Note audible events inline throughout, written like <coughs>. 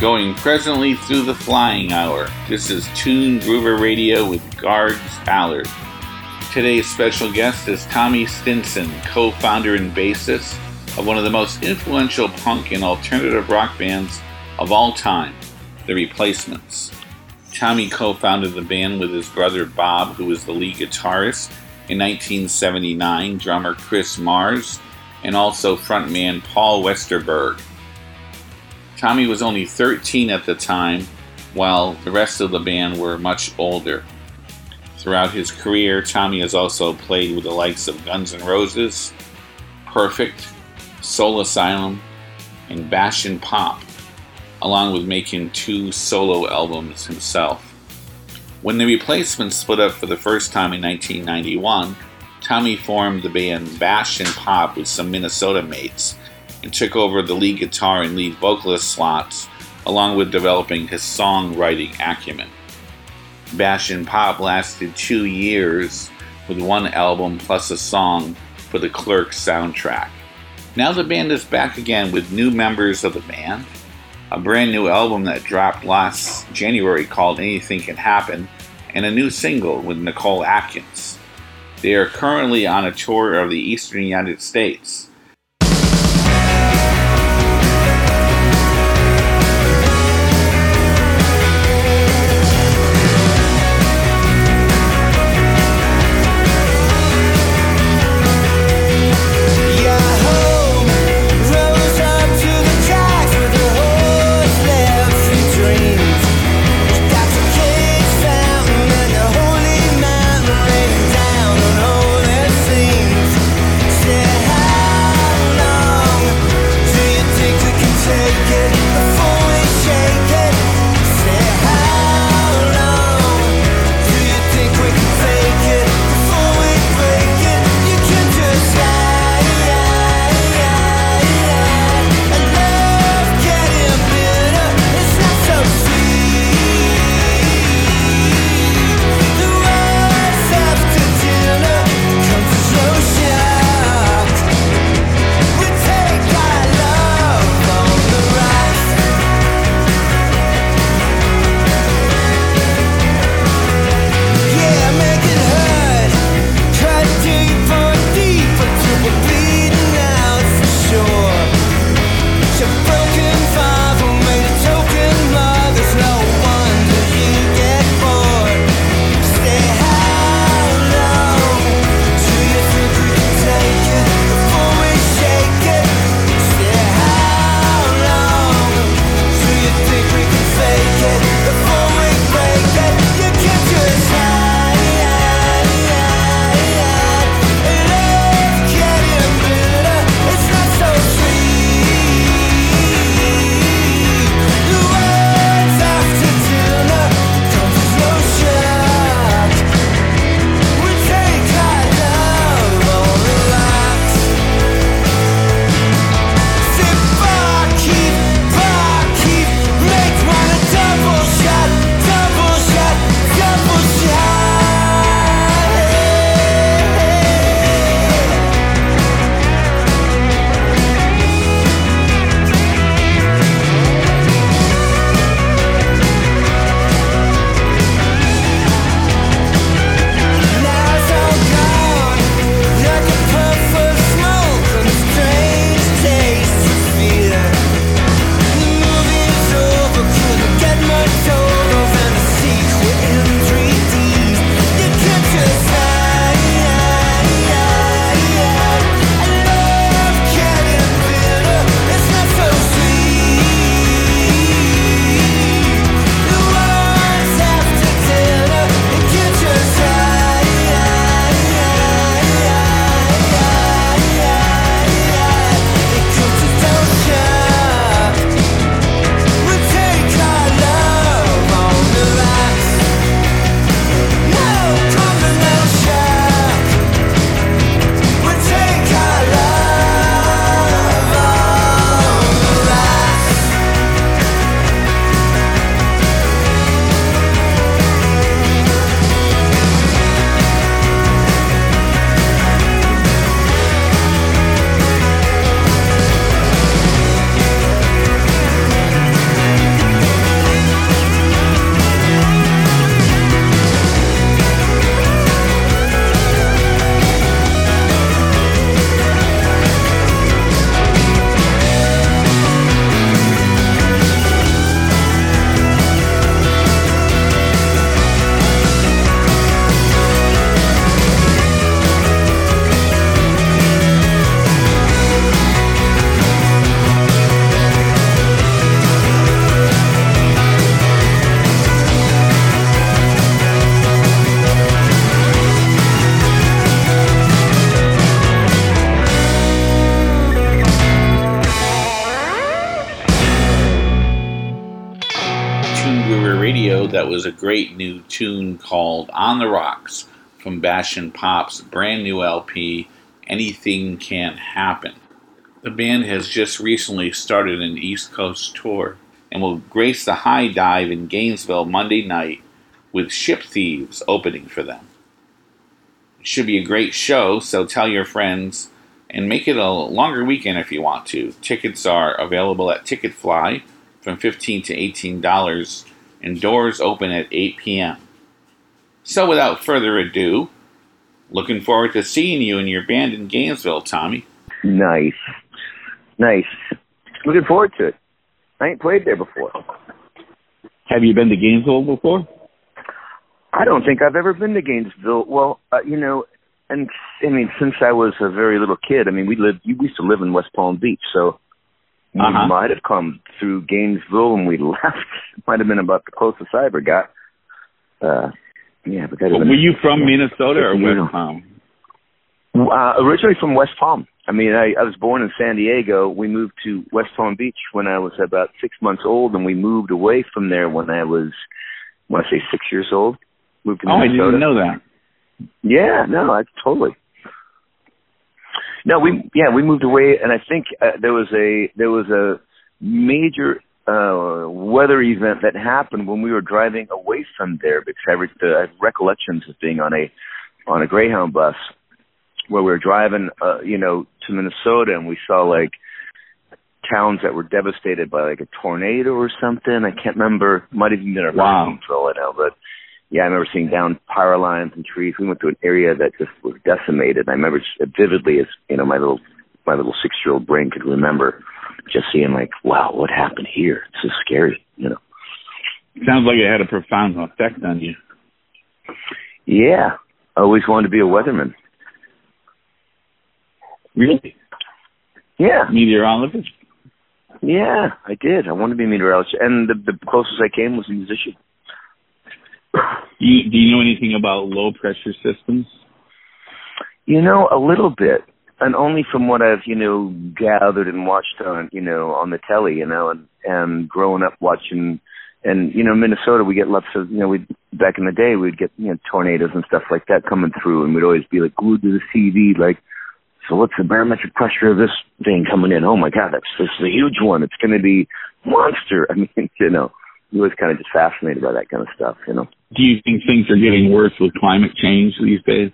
Going presently through the flying hour. This is Tune Groover Radio with Gargs Allard. Today's special guest is Tommy Stinson, co founder and bassist of one of the most influential punk and alternative rock bands of all time, The Replacements. Tommy co founded the band with his brother Bob, who was the lead guitarist, in 1979, drummer Chris Mars, and also frontman Paul Westerberg. Tommy was only 13 at the time, while the rest of the band were much older. Throughout his career, Tommy has also played with the likes of Guns N' Roses, Perfect, Soul Asylum, and Bash and Pop, along with making two solo albums himself. When the replacements split up for the first time in 1991, Tommy formed the band Bash and Pop with some Minnesota mates and took over the lead guitar and lead vocalist slots, along with developing his songwriting acumen. Bash and Pop lasted two years with one album plus a song for the Clerks soundtrack. Now the band is back again with new members of the band, a brand new album that dropped last January called Anything Can Happen, and a new single with Nicole Atkins. They are currently on a tour of the eastern United States that was a great new tune called On the Rocks from and Pop's brand new LP, Anything Can Happen. The band has just recently started an East Coast tour and will grace the high dive in Gainesville Monday night with Ship Thieves opening for them. It should be a great show, so tell your friends and make it a longer weekend if you want to. Tickets are available at Ticketfly from 15 to $18 and doors open at 8 p.m. So without further ado, looking forward to seeing you and your band in Gainesville, Tommy. Nice. Nice. Looking forward to it. I ain't played there before. Have you been to Gainesville before? I don't think I've ever been to Gainesville. Well, uh, you know, and I mean, since I was a very little kid, I mean, we lived, we used to live in West Palm Beach, so we uh-huh. might have come through Gainesville when we <laughs> left. might have been about the closest I ever got. Uh, yeah, but that. Well, were you from Minnesota or West Palm? Uh, originally from West Palm. I mean, I, I was born in San Diego. We moved to West Palm Beach when I was about six months old, and we moved away from there when I was, I want to say, six years old. Moved to oh, Minnesota. I didn't know that. Yeah, no, I totally. No, we yeah we moved away, and I think uh, there was a there was a major uh weather event that happened when we were driving away from there because I, re- I have recollections of being on a on a Greyhound bus where we were driving uh you know to Minnesota and we saw like towns that were devastated by like a tornado or something. I can't remember. Might have even been a wow. for all I know, but yeah, I remember seeing down power lines and trees. We went to an area that just was decimated. I remember vividly as you know my little my little six year old brain could remember just seeing like, wow, what happened here? It's so scary, you know. Sounds like it had a profound effect on you. Yeah, I always wanted to be a weatherman. Really? Yeah. Meteorologist. Yeah, I did. I wanted to be a meteorologist, and the, the closest I came was a musician. You, do you know anything about low pressure systems? You know, a little bit, and only from what I've you know gathered and watched on you know on the telly, you know, and and growing up watching, and you know Minnesota, we get lots of you know we back in the day we'd get you know tornadoes and stuff like that coming through, and we'd always be like glued to the TV, like, so what's the barometric pressure of this thing coming in? Oh my God, that's this is a huge one. It's going to be monster. <laughs> I mean, you know, was kind of just fascinated by that kind of stuff, you know. Do you think things are getting worse with climate change these days?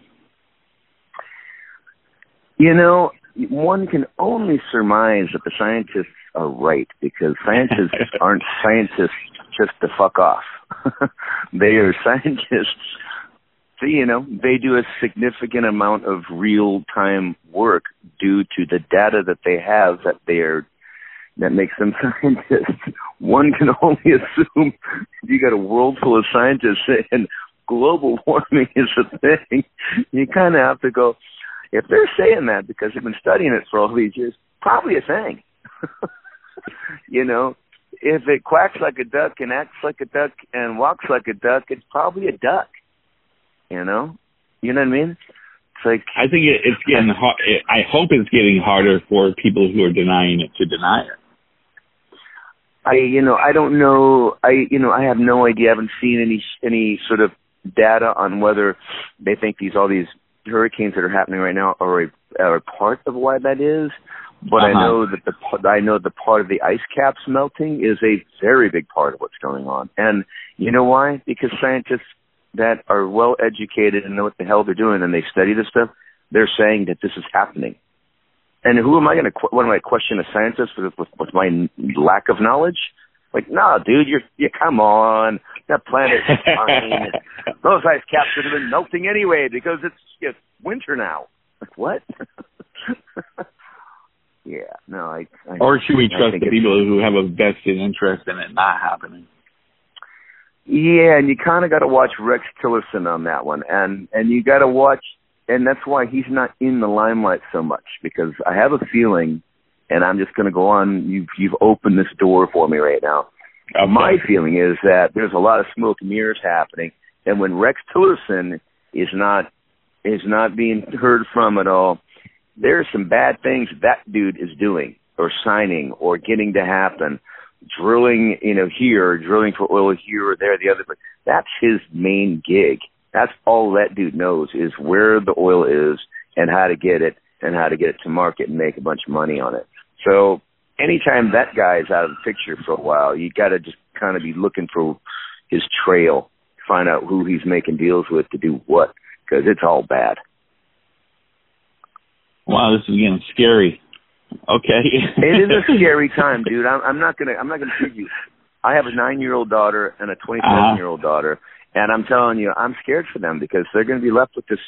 You know, one can only surmise that the scientists are right because scientists <laughs> aren't scientists just to fuck off. <laughs> they are scientists. So, you know, they do a significant amount of real time work due to the data that they have that they are that makes them <laughs> scientists. One can <laughs> only assume you got a world full of scientists saying global <laughs> warming is a thing. You kind of have to go, if they're saying that because they've been studying it for all these years, probably a thing. <laughs> you know, if it quacks like a duck and acts like a duck and walks like a duck, it's probably a duck. You know, you know what I mean? It's like I think it, it's getting hard. I hope it's getting harder for people who are denying it to deny it. I you know I don't know I you know I have no idea. I haven't seen any any sort of data on whether they think these all these hurricanes that are happening right now are a, are a part of why that is. But uh-huh. I know that the I know the part of the ice caps melting is a very big part of what's going on. And you know why? Because scientists that are well educated and know what the hell they're doing and they study this stuff they're saying that this is happening and who am I going to? What am I question a scientist with, with with my lack of knowledge? Like, nah, dude, you're you come on. That planet is fine. <laughs> Those ice caps would have been melting anyway because it's it's winter now. Like what? <laughs> yeah, no, I, I. Or should we trust the people who have a vested interest in it not happening? Yeah, and you kind of got to watch Rex Tillerson on that one, and and you got to watch and that's why he's not in the limelight so much because I have a feeling, and I'm just going to go on. You've you've opened this door for me right now. Okay. My feeling is that there's a lot of smoke and mirrors happening, and when Rex Tillerson is not is not being heard from at all, there are some bad things that dude is doing or signing or getting to happen drilling, you know, here, drilling for oil here or there, the other. But that's his main gig. That's all that dude knows is where the oil is and how to get it and how to get it to market and make a bunch of money on it. So anytime that guy is out of the picture for a while, you got to just kind of be looking for his trail, find out who he's making deals with to do what, because it's all bad. Wow, this is getting scary. Okay. it is a <laughs> scary time, dude. I'm, I'm not gonna. I'm not gonna kid you. I have a nine-year-old daughter and a 27-year-old uh-huh. daughter, and I'm telling you, I'm scared for them because they're going to be left with this,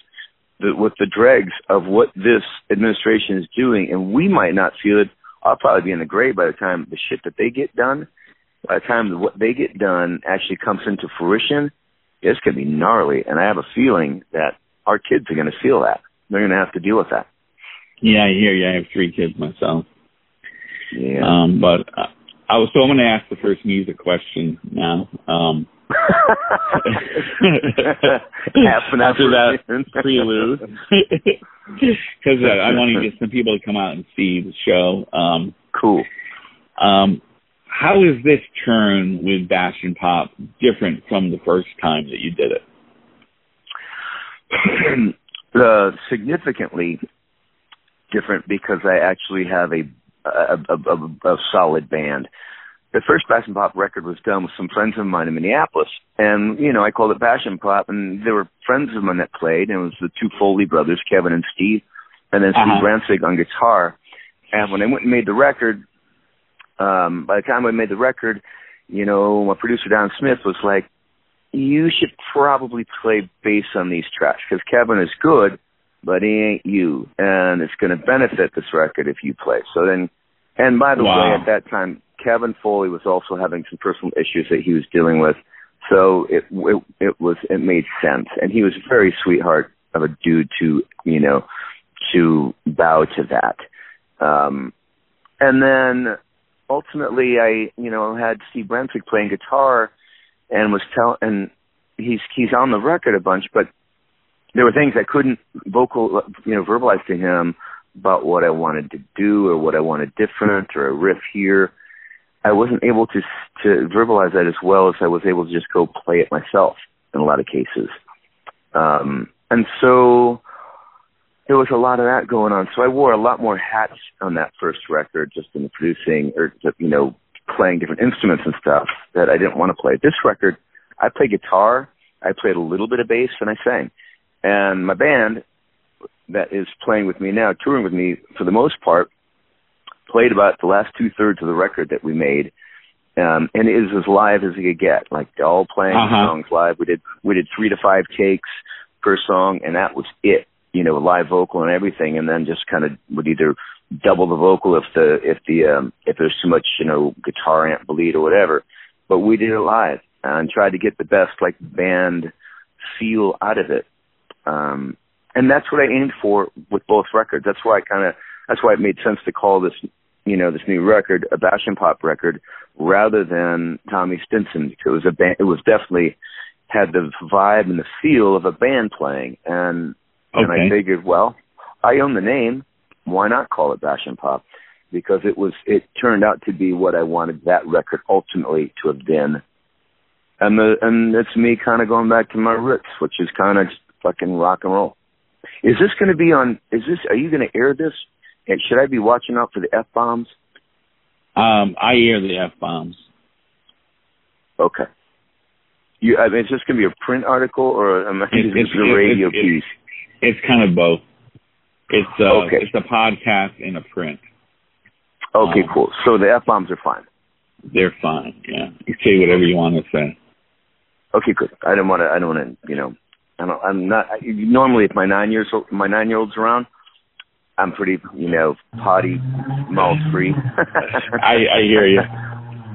the, with the dregs of what this administration is doing, and we might not feel it. I'll probably be in the grave by the time the shit that they get done. By the time what they get done actually comes into fruition, it's going to be gnarly, and I have a feeling that our kids are going to feel that. They're going to have to deal with that. Yeah, I hear you. I have three kids myself. Yeah. Um, but uh, I was so I'm going to ask the first music question now. Um, after that prelude, because uh, I want to get some people to come out and see the show. Um, cool. Um, how is this turn with Bash and Pop different from the first time that you did it? <clears throat> uh, significantly different because I actually have a a, a, a, a solid band. The first Bash and Pop record was done with some friends of mine in Minneapolis, and you know I called it Bash and Pop, and there were friends of mine that played, and it was the two Foley brothers, Kevin and Steve, and then uh-huh. Steve Brantseg on guitar. And when I went and made the record, um, by the time I made the record, you know, my producer Don Smith was like, "You should probably play bass on these tracks because Kevin is good, but he ain't you, and it's going to benefit this record if you play. So then, and by the wow. way, at that time, Kevin Foley was also having some personal issues that he was dealing with, so it it, it was it made sense, and he was very sweetheart of a dude to you know to bow to that. Um, and then ultimately, I you know had Steve Brantseg playing guitar, and was tell and he's he's on the record a bunch, but there were things I couldn't vocal, you know, verbalize to him about what I wanted to do or what I wanted different or a riff here. I wasn't able to to verbalize that as well as I was able to just go play it myself in a lot of cases. Um, and so there was a lot of that going on. So I wore a lot more hats on that first record, just in the producing or you know playing different instruments and stuff that I didn't want to play. This record, I play guitar, I played a little bit of bass, and I sang. And my band that is playing with me now, touring with me for the most part, played about the last two thirds of the record that we made. Um, and it is as live as it could get, like all playing uh-huh. songs live. We did we did three to five takes per song, and that was it. You know, live vocal and everything, and then just kind of would either double the vocal if the if the um, if there's too much you know guitar amp bleed or whatever. But we did it live and tried to get the best like band feel out of it. Um, and that's what I aimed for with both records. That's why I kind of, that's why it made sense to call this, you know, this new record a bash and pop record rather than Tommy Stinson. It was a band, it was definitely had the vibe and the feel of a band playing. And, okay. and I figured, well, I own the name. Why not call it bash and pop? Because it was, it turned out to be what I wanted that record ultimately to have been. And the, and it's me kind of going back to my roots, which is kind of fucking rock and roll. Is this going to be on? Is this? Are you going to air this? And should I be watching out for the f bombs? Um, I hear the f bombs. Okay. You, I mean, is this going to be a print article or am I it, it's, a radio piece? It's kind of both. It's uh, okay. it's a podcast and a print. Okay, um, cool. So the f bombs are fine. They're fine. Yeah, you say whatever you want to say. Okay, good. I don't want to. I don't want to. You know, I don't, I'm not. I, normally, if my nine years old, my nine year old's around, I'm pretty, you know, potty mouth free. <laughs> I I hear you.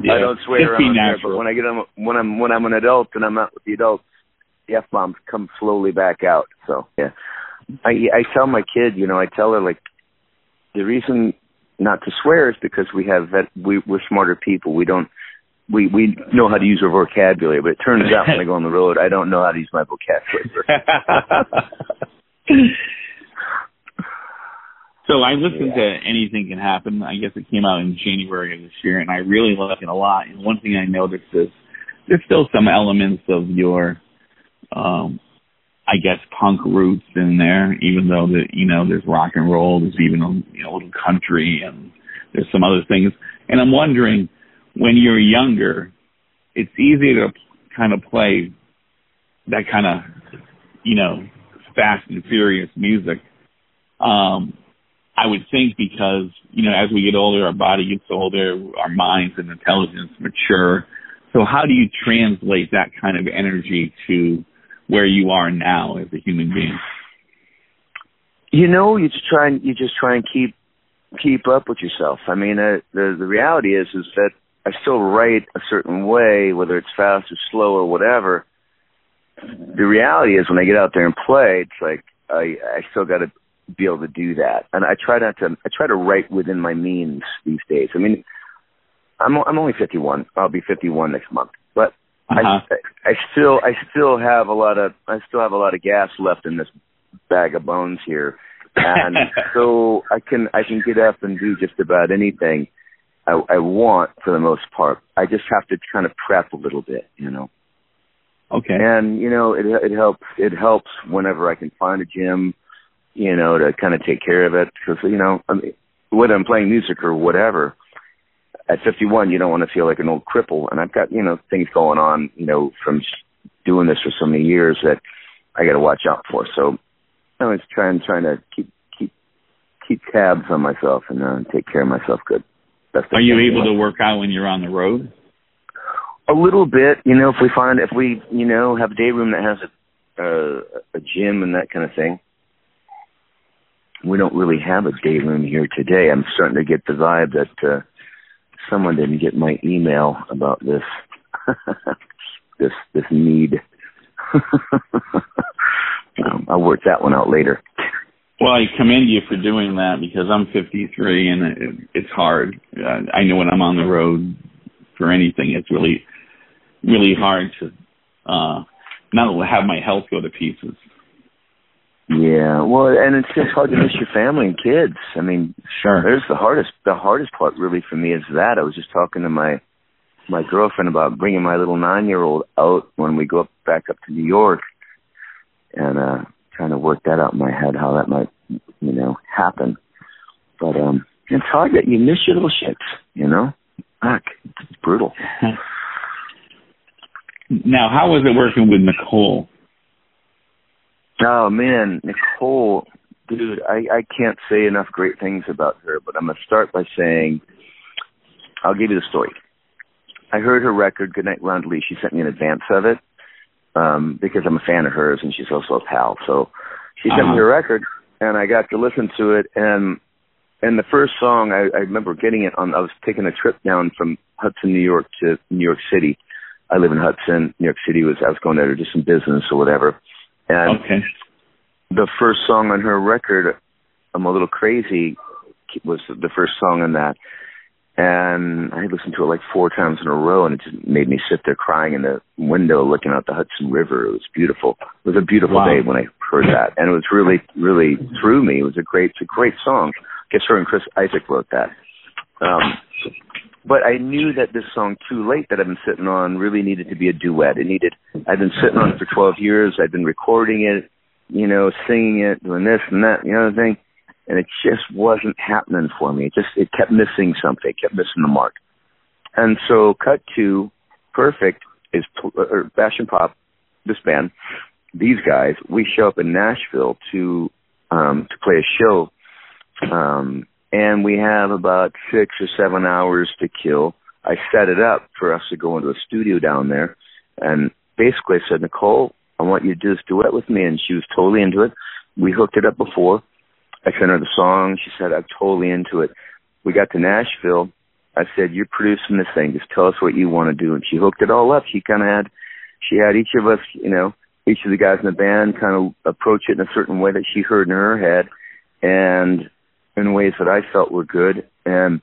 Yeah. I don't swear around there, but when I get on, when I'm when I'm an adult and I'm out with the adults, the f bombs come slowly back out. So yeah, I I tell my kid, you know, I tell her like the reason not to swear is because we have that we we're smarter people. We don't we we know how to use our vocabulary, but it turns out when I go on the road, I don't know how to use my vocabulary. <laughs> so I listened yeah. to Anything Can Happen. I guess it came out in January of this year, and I really like it a lot. And one thing I noticed is there's still some elements of your, um, I guess, punk roots in there, even though that you know there's rock and roll, there's even a you know, little country, and there's some other things. And I'm wondering, when you're younger, it's easy to kind of play that kind of, you know, fast and furious music. Um, I would think because, you know, as we get older, our body gets older, our minds and intelligence mature. So how do you translate that kind of energy to where you are now as a human being? You know, you just try and you just try and keep keep up with yourself. I mean, uh, the the reality is is that I still write a certain way, whether it's fast or slow or whatever. The reality is when I get out there and play, it's like I I still got to be able to do that. And I try not to I try to write within my means these days. I mean, I'm I'm only 51. I'll be 51 next month. But uh-huh. I I still I still have a lot of I still have a lot of gas left in this bag of bones here. And <laughs> so I can I can get up and do just about anything I, I want for the most part. I just have to kind of prep a little bit, you know. Okay. And you know, it it helps. It helps whenever I can find a gym you know, to kind of take care of it. Because, you know, I mean, whether I'm playing music or whatever, at 51, you don't want to feel like an old cripple. And I've got, you know, things going on, you know, from doing this for so many years that I got to watch out for. So I was trying, trying to keep, keep, keep tabs on myself and uh, take care of myself good. Are you able to work out when you're on the road? A little bit, you know, if we find, if we, you know, have a day room that has a, uh, a gym and that kind of thing, we don't really have a day room here today. I'm starting to get the vibe that uh, someone didn't get my email about this <laughs> this this need. <laughs> um, I'll work that one out later. Well, I commend you for doing that because I'm 53 and it, it's hard. Uh, I know when I'm on the road for anything, it's really, really hard to uh, not have my health go to pieces. Yeah, well, and it's just hard to miss your family and kids. I mean, sure. There's the hardest. The hardest part, really, for me is that I was just talking to my my girlfriend about bringing my little nine year old out when we go up, back up to New York, and uh trying to work that out in my head how that might, you know, happen. But um it's hard that you miss your little shits, you know. Fuck, it's brutal. <laughs> now, how was it working with Nicole? Oh man, Nicole, dude, I I can't say enough great things about her, but I'm gonna start by saying, I'll give you the story. I heard her record, Goodnight Rhonda Lee. She sent me an advance of it um, because I'm a fan of hers, and she's also a pal. So she sent uh-huh. me a record, and I got to listen to it. And and the first song, I, I remember getting it on. I was taking a trip down from Hudson, New York, to New York City. I live in Hudson. New York City was I was going there to do some business or whatever and okay. the first song on her record, I'm a little crazy, was the first song on that. And I listened to it like four times in a row, and it just made me sit there crying in the window, looking out the Hudson River. It was beautiful. It was a beautiful wow. day when I heard that, and it was really, really through me. It was a great, it's a great song. I guess her and Chris Isaak wrote that. Um, but I knew that this song "Too Late" that I've been sitting on really needed to be a duet. It needed. I've been sitting on it for 12 years. I've been recording it, you know, singing it, doing this and that, You and the thing, and it just wasn't happening for me. It just it kept missing something. It kept missing the mark. And so, cut to perfect is or and Pop, this band, these guys. We show up in Nashville to um to play a show um and we have about six or seven hours to kill. I set it up for us to go into a studio down there, and basically I said, Nicole, I want you to do this duet with me, and she was totally into it. We hooked it up before. I sent her the song. She said, I'm totally into it. We got to Nashville. I said, you're producing this thing. Just tell us what you want to do. And she hooked it all up. She kind of had, she had each of us, you know, each of the guys in the band kind of approach it in a certain way that she heard in her head. And in ways that I felt were good. And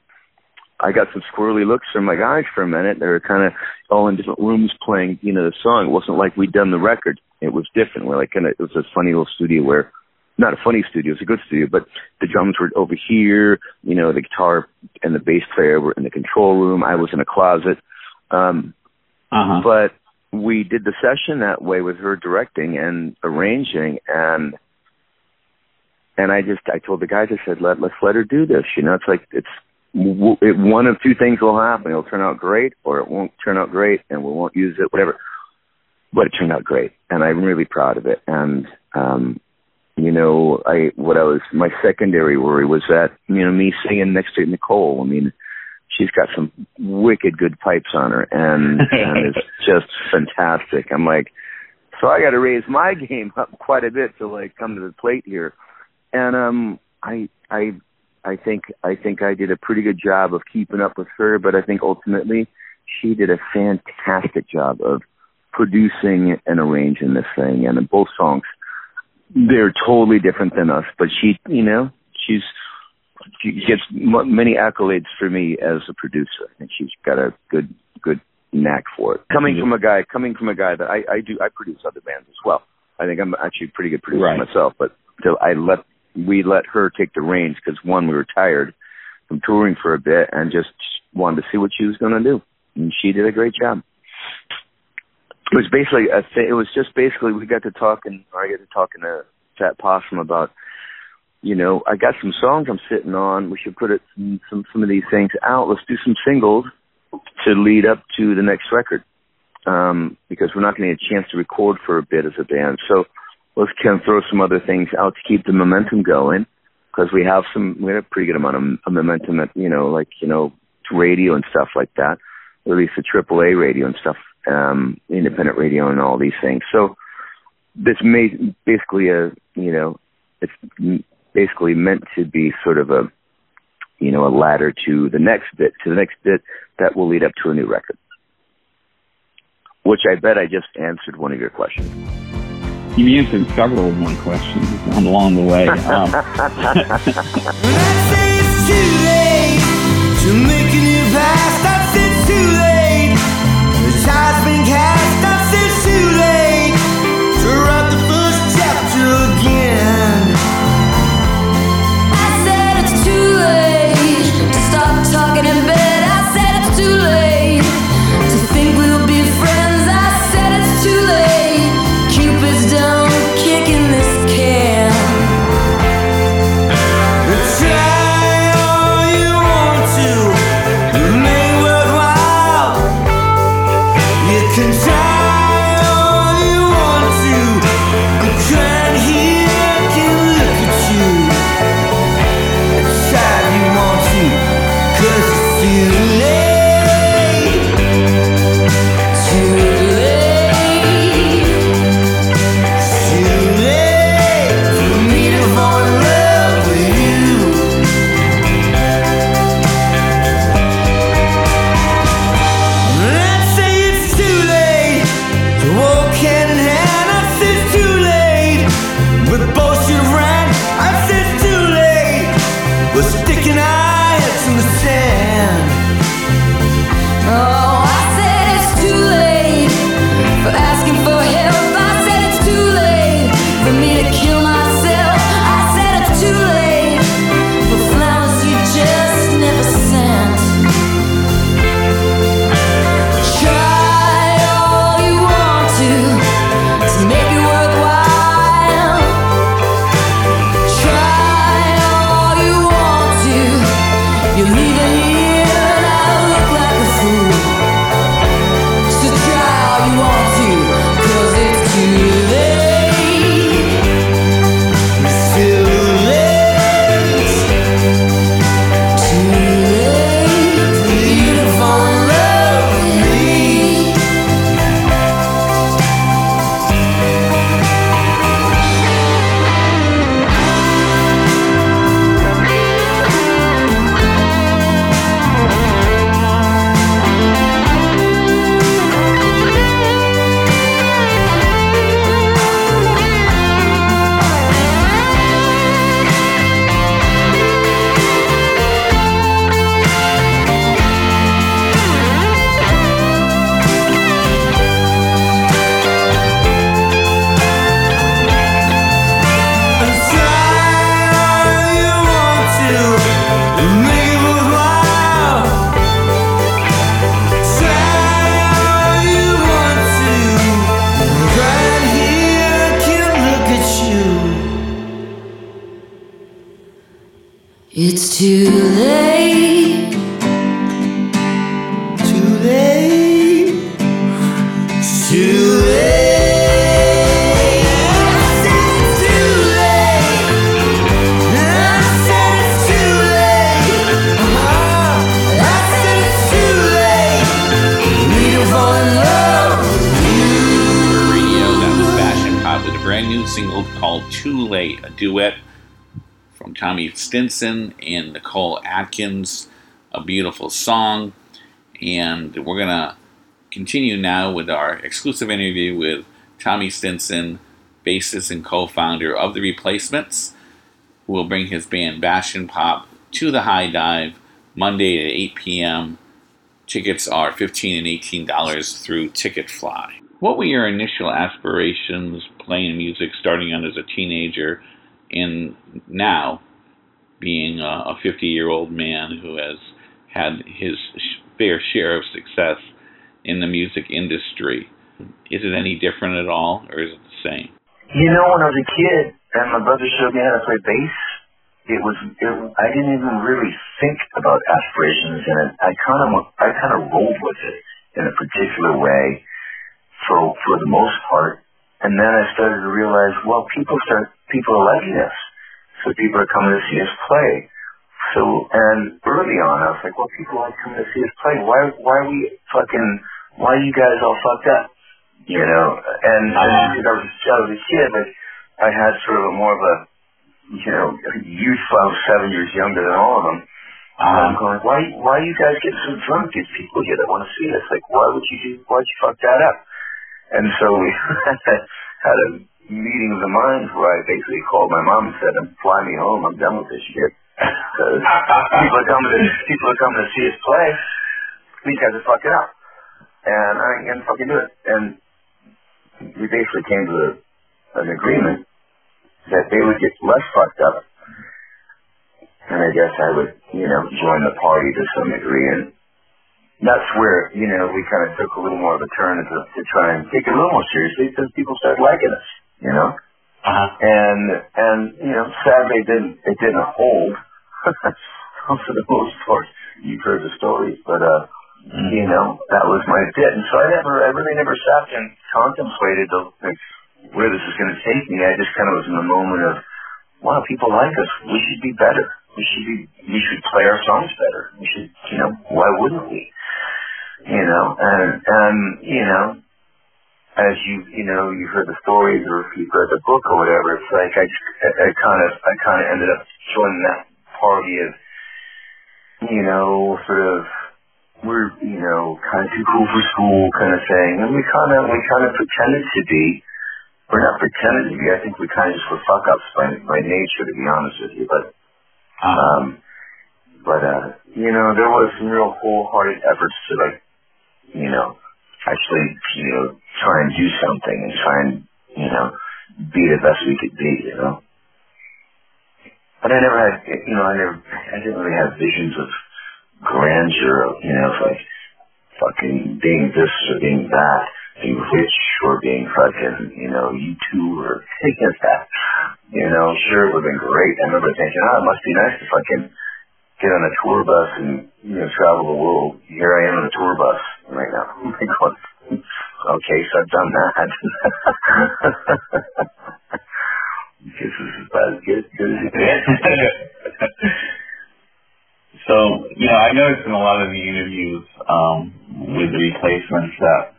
I got some squirrely looks from my guys for a minute. They were kind of all in different rooms playing, you know, the song. It wasn't like we'd done the record. It was different. We're like kind of, it was a funny little studio where not a funny studio, it's a good studio, but the drums were over here, you know, the guitar and the bass player were in the control room. I was in a closet. Um, uh-huh. but we did the session that way with her directing and arranging and and I just I told the guys I said let let's let her do this you know it's like it's it, one of two things will happen it'll turn out great or it won't turn out great and we won't use it whatever but it turned out great and I'm really proud of it and um you know I what I was my secondary worry was that you know me singing next to Nicole I mean she's got some wicked good pipes on her and, and <laughs> it's just fantastic. I'm like, so I got to raise my <laughs> game up quite a bit to like come to the plate here. And um, I I I think I think I did a pretty good job of keeping up with her, but I think ultimately she did a fantastic job of producing and arranging this thing. And both songs, they're totally different than us, but she, you know, she's she gets m- many accolades for me as a producer. I think she's got a good good knack for it. Coming from a guy, coming from a guy that I, I do, I produce other bands as well. I think I'm actually a pretty good producer right. myself, but so I let we let her take the reins because one, we were tired from touring for a bit and just wanted to see what she was going to do, and she did a great job. It was basically a th- it was just basically we got to talking, or I got to talking to Fat Possum about you know, I got some songs I'm sitting on. We should put it some some, some of these things out. Let's do some singles to lead up to the next record, um, because we're not going to get a chance to record for a bit as a band. So let's kind throw some other things out to keep the momentum going, because we have some we have a pretty good amount of, of momentum at you know like you know radio and stuff like that, at least the AAA radio and stuff, um, independent radio and all these things. So this made basically a you know it's basically meant to be sort of a you know a ladder to the next bit to the next bit that will lead up to a new record which i bet i just answered one of your questions you answered several of my questions along the way. Um, <laughs> <laughs> too Stinson and Nicole Atkins. A beautiful song. And we're going to continue now with our exclusive interview with Tommy Stinson, bassist and co founder of The Replacements, who will bring his band Bash and Pop to the High Dive Monday at 8 p.m. Tickets are 15 and $18 through Ticketfly. What were your initial aspirations playing music starting out as a teenager and now being a 50 year old man who has had his fair share of success in the music industry? Is it any different at all or is it the same? You know, when I was a kid and my brother showed me how to play bass, it was it, I didn't even really think about aspirations, and it, I kind of I kind of rolled with it in a particular way for for the most part. And then I started to realize, well, people start people are liking us, so people are coming to see us play. So and early on, I was like, well, people like coming to see us play. Why why are we fucking why are you guys all fucked up? You know, and, and because I was I was a kid, like I had sort of a more of a you know youth. I was seven years younger than all of them. And I'm uh-huh. going, why why you guys get so drunk? There's people here that want to see us. Like, why would you do? Why'd you fuck that up? And so we <laughs> had a meeting of the minds where I basically called my mom and said, "I'm me home. I'm done with this shit." <laughs> Because people are coming to people are coming to see us play. These guys are fucking up, and I ain't gonna fucking do it. And we basically came to a, an agreement that they would get less fucked up, and I guess I would, you know, join the party to some degree. And that's where, you know, we kind of took a little more of a turn to, to try and take it a little more seriously because people started liking us, you know. Uh-huh. And and you know, sadly, it didn't it didn't hold <laughs> for the most part. You've heard the stories, but uh, you know, that was my bit. And so I never, I really never sat and contemplated the, like, where this is going to take me. I just kind of was in the moment of, wow, people like us. We should be better. We should be, we should play our songs better. We should, you know, why wouldn't we? You know, and, and, you know, as you, you know, you heard the stories or if you've read the book or whatever, it's like I, I, kind of, I kind of ended up joining that party of, you know, sort of, we're, you know, kind of too cool for school kind of thing. And we kind of, we kind of pretended to be, we're not pretending to be, I think we kind of just were fuck ups by, by nature, to be honest with you. But, um, but, uh, you know, there was some real wholehearted efforts to like, you know, actually, you know, try and do something and try and, you know, be the best we could be, you know. But I never had, you know, I never, I didn't really have visions of grandeur, you know, like fucking being this or being that, being rich or being fucking, you know, you two or <laughs> of that. You know, sure it would have been great. I remember thinking, oh, it must be nice to fucking get on a tour bus and, you know, travel the world. Here I am on a tour bus right now. I'm like, what? Okay, so I've done that. <laughs> this is about as good, good as it gets. <laughs> So, you know, I noticed in a lot of the interviews um, with the replacements that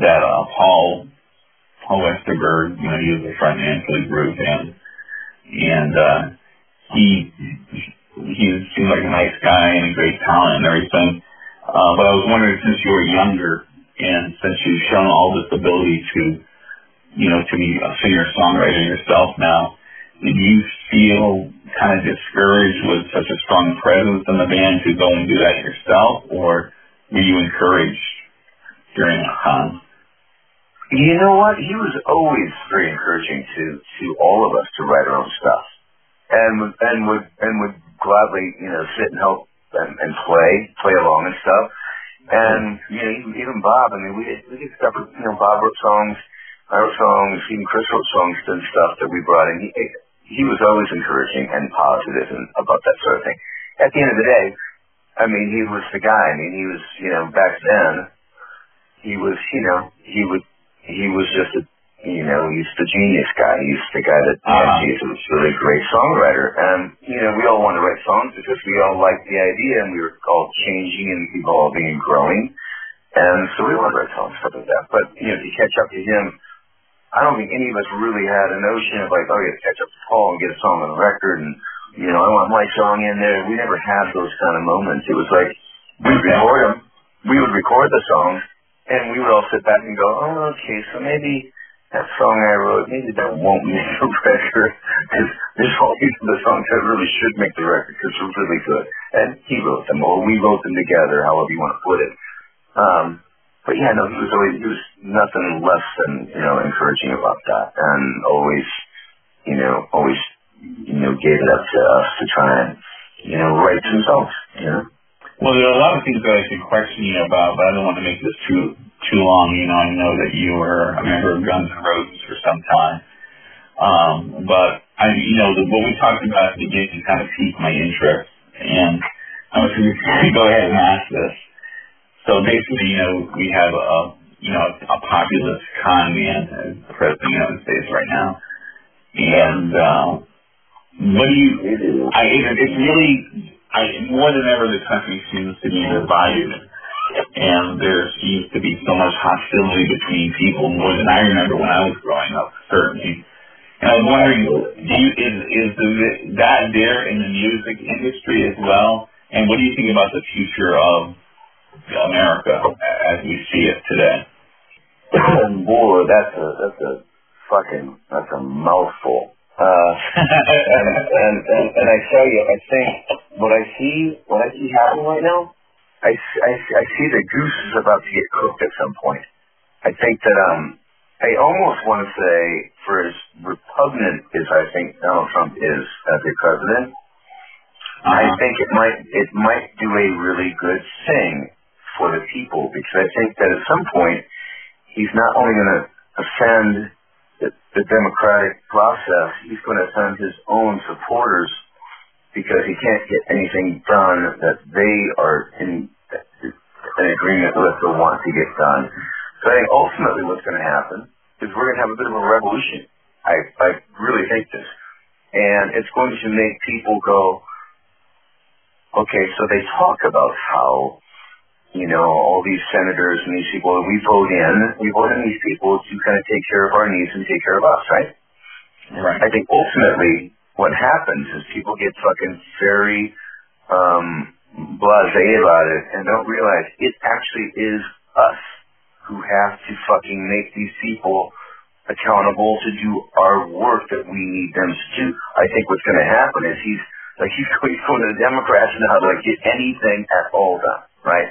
that uh, Paul Paul Westerberg, you know, he was the front man for the group, and and uh, he he seemed like a nice guy and a great talent and everything. Uh, but I was wondering, since you were younger and since you've shown all this ability to, you know, to be a singer songwriter yourself now, did you feel kind of discouraged with such a strong presence in the band to go and do that yourself, or were you encouraged during that time? You know what? He was always very encouraging to to all of us to write our own stuff, and and would and would gladly you know sit and help and, and play play along and stuff. And you know even, even Bob. I mean we we did stuff. You know Bob wrote songs, I wrote songs, even Chris wrote songs and stuff that we brought in. He, he was always encouraging and positive and about that sort of thing. At the end of the day, I mean, he was the guy. I mean, he was, you know, back then, he was, you know, he would, he was just a, you know, he's the genius guy. He's the guy that, Uh-huh. uh, he's a really great songwriter. And, you know, we all wanted to write songs because we all liked the idea and we were all changing and evolving and growing. And so we wanted to write songs, stuff like that. But, you know, to catch up to him, I don't think any of us really had a notion of like, oh, you have to catch up to Paul and get a song on the record and, you know, I want my song in there. We never had those kind of moments. It was like, we would record them, we would record the song, and we would all sit back and go, oh, okay, so maybe that song I wrote, maybe that won't make <laughs> the record. Because there's all these other songs that really should make the record because they're really good. And he wrote them, or we wrote them together, however you want to put it. Um, but yeah, no, he was always, he was nothing less than, you know, encouraging about that. And always, you know, always, you know, gave it up to us to try and, you know, write some songs, you know. Well, there are a lot of things that I could question you about, but I don't want to make this too too long. You know, I know that you were a member of Guns N' Roses for some time, um, but I, you know, the, what we talked about at the beginning kind of piqued my interest, and I was going <laughs> to go ahead and ask this. So basically, you know, we have a you know a populist con man as the president of the United States right now, and uh, what do you? I it, it's really I more than ever the country seems to be divided, and there seems to be so much hostility between people more than I remember when I was growing up, certainly. And I was wondering, do you is is the, that there in the music industry as well? And what do you think about the future of America as we see it today? <coughs> Boy, that's a that's a fucking that's a mouthful. Uh, and, and and and I tell you, I think what I see what I see happening right now, i i see the goose is about to get cooked at some point. I think that um, I almost want to say, for as repugnant as I think Donald Trump is as a president, I Uh-huh. think it might it might do a really good thing for the people because I think that at some point he's not only going to offend the, the democratic process, he's going to offend his own supporters because he can't get anything done that they are in an agreement with or want to get done. So I think ultimately what's going to happen is we're going to have a bit of a revolution. I, I really think this. And it's going to make people go, okay, so they talk about how, you know, all these senators and these people, we vote in, we vote in these people to kind of take care of our needs and take care of us, right? Right. I think ultimately what happens is people get fucking very um blasé about it and don't realize it actually is us who have to fucking make these people accountable to do our work that we need them to do. I think what's going to happen is he's like <laughs> he's going, to the Democrats now to like get anything at all done, right?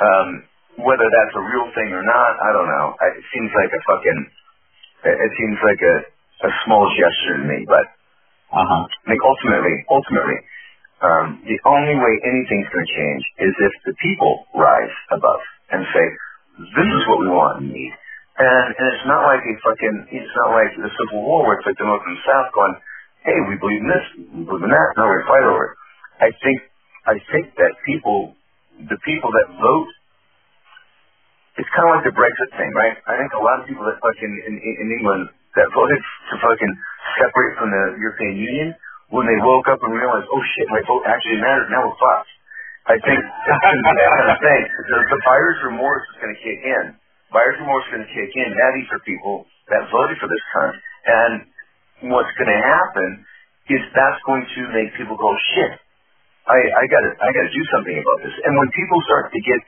Um, whether that's a real thing or not, I don't know. It seems like a fucking, it, it seems like a, a small gesture to me, but Uh huh. I think ultimately, ultimately, um, the only way anything's going to change is if the people rise above and say, "This is what we want and need." And and it's not like a fucking, it's not like the Civil War where it's like the North and South going, "Hey, we believe in this, we believe in that, now gonna fight over it." I think, I think that people, the people that vote, it's kind of like the Brexit thing, right? I think a lot of people that fucking in, in England that voted to fucking separate from the European Union, when they woke up and realized, oh shit, my vote actually mattered, now we're fucked. I think it's going to be that kind of thing. The, buyer's remorse is going to kick in. Buyer's remorse is going to kick in. Now these are people that voted for this cunt. And what's going to happen is that's going to make people go, shit, I, I gotta, I gotta do something about this. And when people start to get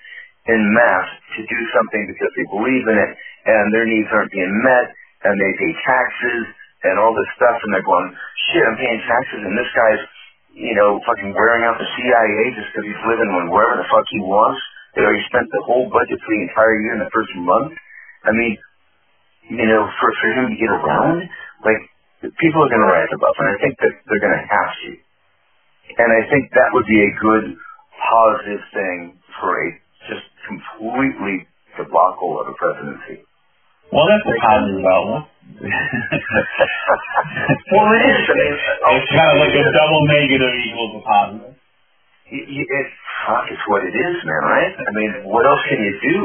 in mass to do something because they believe in it and their needs aren't being met and they pay taxes and all this stuff and they're going, shit, I'm paying taxes and this guy's, you know, fucking wearing out the CIA just because he's living wherever the fuck he wants. Know, he spent the whole budget for the entire year in the first month. I mean, you know, for, for him to get around, like, people are going to rise above and I think that they're going to have to. And I think that would be a good positive thing for a just completely debacle of a presidency. Well, that's a positive outlook. <laughs> well, it is. I mean, it's kind of like a double negative equals a positive. y- it's fuck, it's what it is, man. Right? I mean, what else can you do?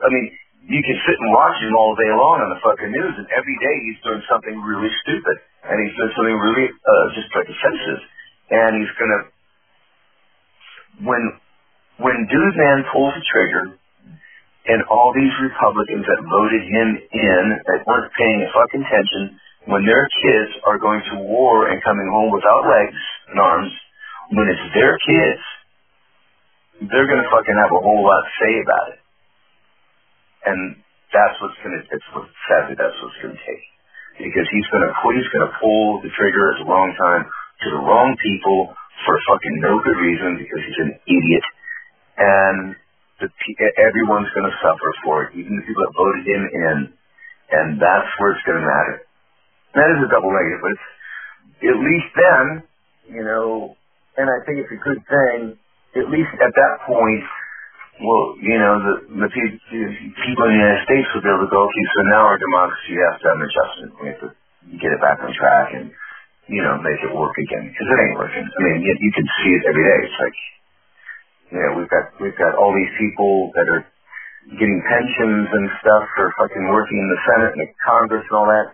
I mean, you can sit and watch him all day long on the fucking news, and every day he's doing something really stupid, and he's doing something really uh, just like offensive, and he's gonna when when Dude Man pulls the trigger, and all these Republicans that voted him in that weren't paying a fucking attention, when their kids are going to war and coming home without legs and arms, when it's their kids, they're gonna fucking have a whole lot to say about it. And that's what's gonna it's what sadly that's what's gonna take. Because he's gonna pull he's gonna pull the trigger at the wrong time to the wrong people for fucking no good reason because he's an idiot. And the everyone's gonna suffer for it, even the people that voted him in. And that's where it's gonna matter. That is a double negative, but it's at least then, you know, and I think it's a good thing, at least at that point, well, you know, the, the the people in the United States will be able to go, okay, so now our democracy has to have an adjustment. We have to get it back on track and, you know, make it work again. Because it ain't working. I mean, you, you can see it every day. It's like, know, we've got, we've got all these people that are getting pensions and stuff for fucking working in the Senate and the Congress and all that,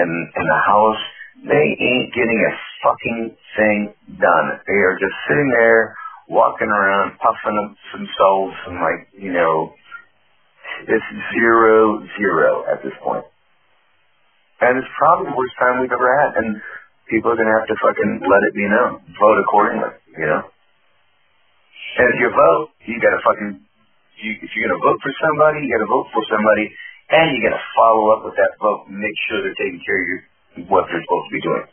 and, and the House. They ain't getting a fucking thing done. They are just sitting there walking around puffing up themselves and like, you know, it's zero, zero at this point. And it's probably the worst time we've ever had. And people are to have to fucking let it be known. Vote accordingly, you know? And if you vote, you got to fucking, you, if you're to vote for somebody, you got to vote for somebody, and you got to follow up with that vote and make sure they're taking care of your, what they're supposed to be doing.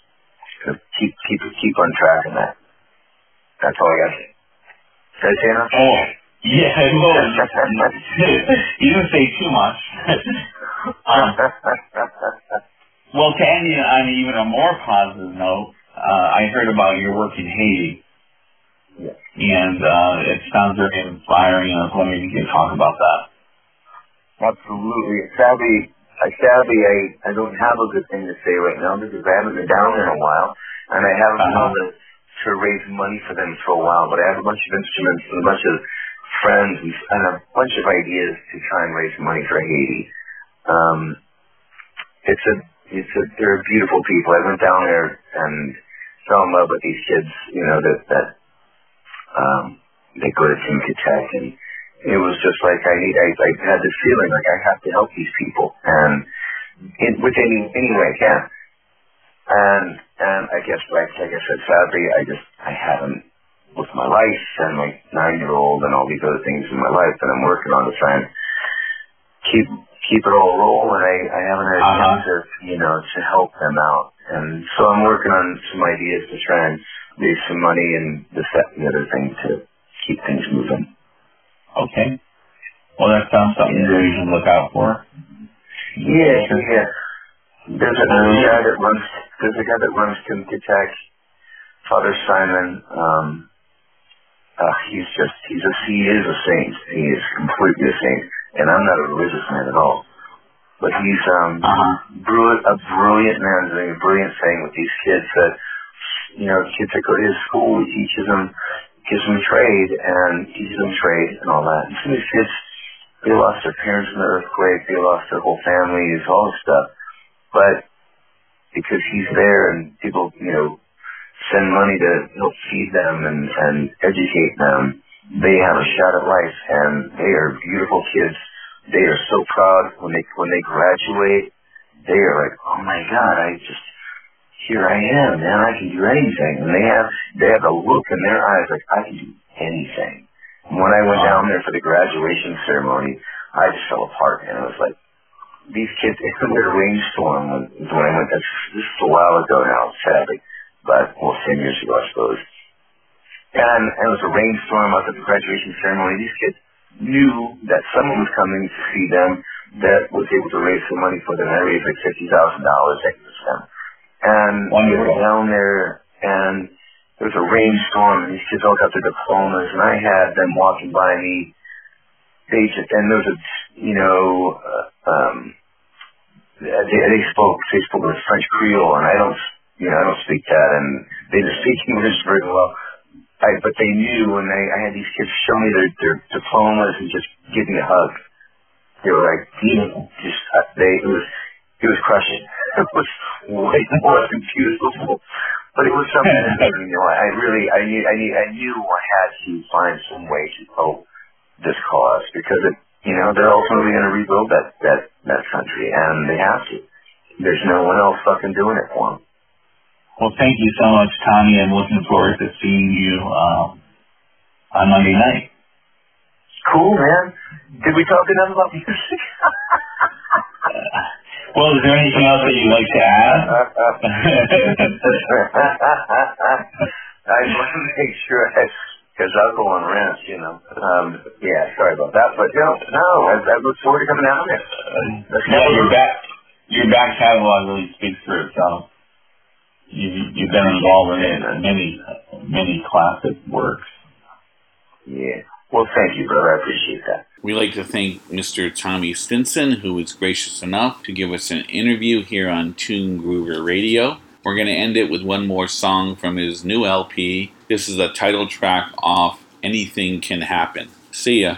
So keep, keep, keep on track on that. That's all I got to say. Did I say enough? Oh, yeah, well, <laughs> you didn't say too much. <laughs> um, well, to end on even a more positive note, uh, I heard about your work in Haiti. And uh, it sounds very inspiring, and I was wondering if you could talk about that. Absolutely. Sadly, I sadly I, I don't have a good thing to say right now because I haven't been down there in a while, and I haven't been Uh-huh. able to, to raise money for them for a while. But I have a bunch of instruments and a bunch of friends and, and a bunch of ideas to try and raise money for Haiti. Um, it's a it's a they're beautiful people. I went down there and fell in love with these kids. You know that that um, they go to Tinka Tech and it was just like I I, I had this feeling like I have to help these people and in with any any way I can. And and I guess like like I said, sadly I just I haven't with my life and my nine year old and all these other things in my life that I'm working on to try and keep keep it all rolling. I, I haven't had a Uh-huh. chance to you know, to help them out. And so I'm working on some ideas to try and raise some money and this that and the other thing to keep things moving. Okay. Well, that sounds something Yeah. we can look out for. Yeah, yeah. There's a, there's a guy that runs. There's a guy that runs Timkatec, Father Simon. Um, uh, he's just he's a he is a saint. He is completely a saint, and I'm not a religious man at all. But he's um Uh-huh. brilliant, a brilliant man doing a brilliant thing with these kids that you know kids that go to his school. He teaches them, gives them trade, and teaches them trade and all that. And some of these kids they lost their parents in the earthquake, they lost their whole families, all this stuff. But because he's there and people, you know, send money to help feed them and, and educate them, they have a shot at life and they are beautiful kids. They are so proud when they when they graduate. They are like, oh my god, I just here I am, man. I can do anything. And they have they have a look in their eyes like I can do anything. When I went down there for the graduation ceremony, I just fell apart, and it was like these kids. It was a rainstorm when, when I went. That's this is a while ago now, sadly, but well, ten years ago, I suppose. And it was a rainstorm out at the graduation ceremony. These kids knew that someone was coming to see them that was able to raise some money for them. I raised like fifty thousand dollars for them, and we went Wonderful. down there and there was a rainstorm and these kids all got their diplomas and I had them walking by me. They just, and there was a, you know, uh, um, they, they spoke they spoke with French Creole, and I don't you know I don't speak that, and they didn't speak English very well. I, but they knew, and they, I had these kids show me their, their diplomas and just give me a hug. They were like, beautiful. Just uh, they it was it was crushing. It <laughs> was way more than beautiful, but it was something that <laughs> you know I really I knew I knew I knew I had to find some way to help this cause because it you know they're ultimately going to rebuild that that that country and they have to. There's no one else fucking doing it for them. Well, thank you so much, Tommy. I'm looking forward to seeing you um, on Monday night. Cool, man. Did we talk enough about music? <laughs> well, is there anything else that you'd like to add? <laughs> I want to make sure I, because I'll go on rants, you know. Um, yeah, sorry about that, but no, no, I, I look forward to coming down there. Let's yeah, your back, your back catalog really speaks for itself. You, you've been involved in many, many classic works. Yeah. Well, thank you, brother. I appreciate that. We'd like to thank Mr. Tommy Stinson, who was gracious enough to give us an interview here on Tune Groover Radio. We're going to end it with one more song from his new LP. This is the title track off Anything Can Happen. See ya.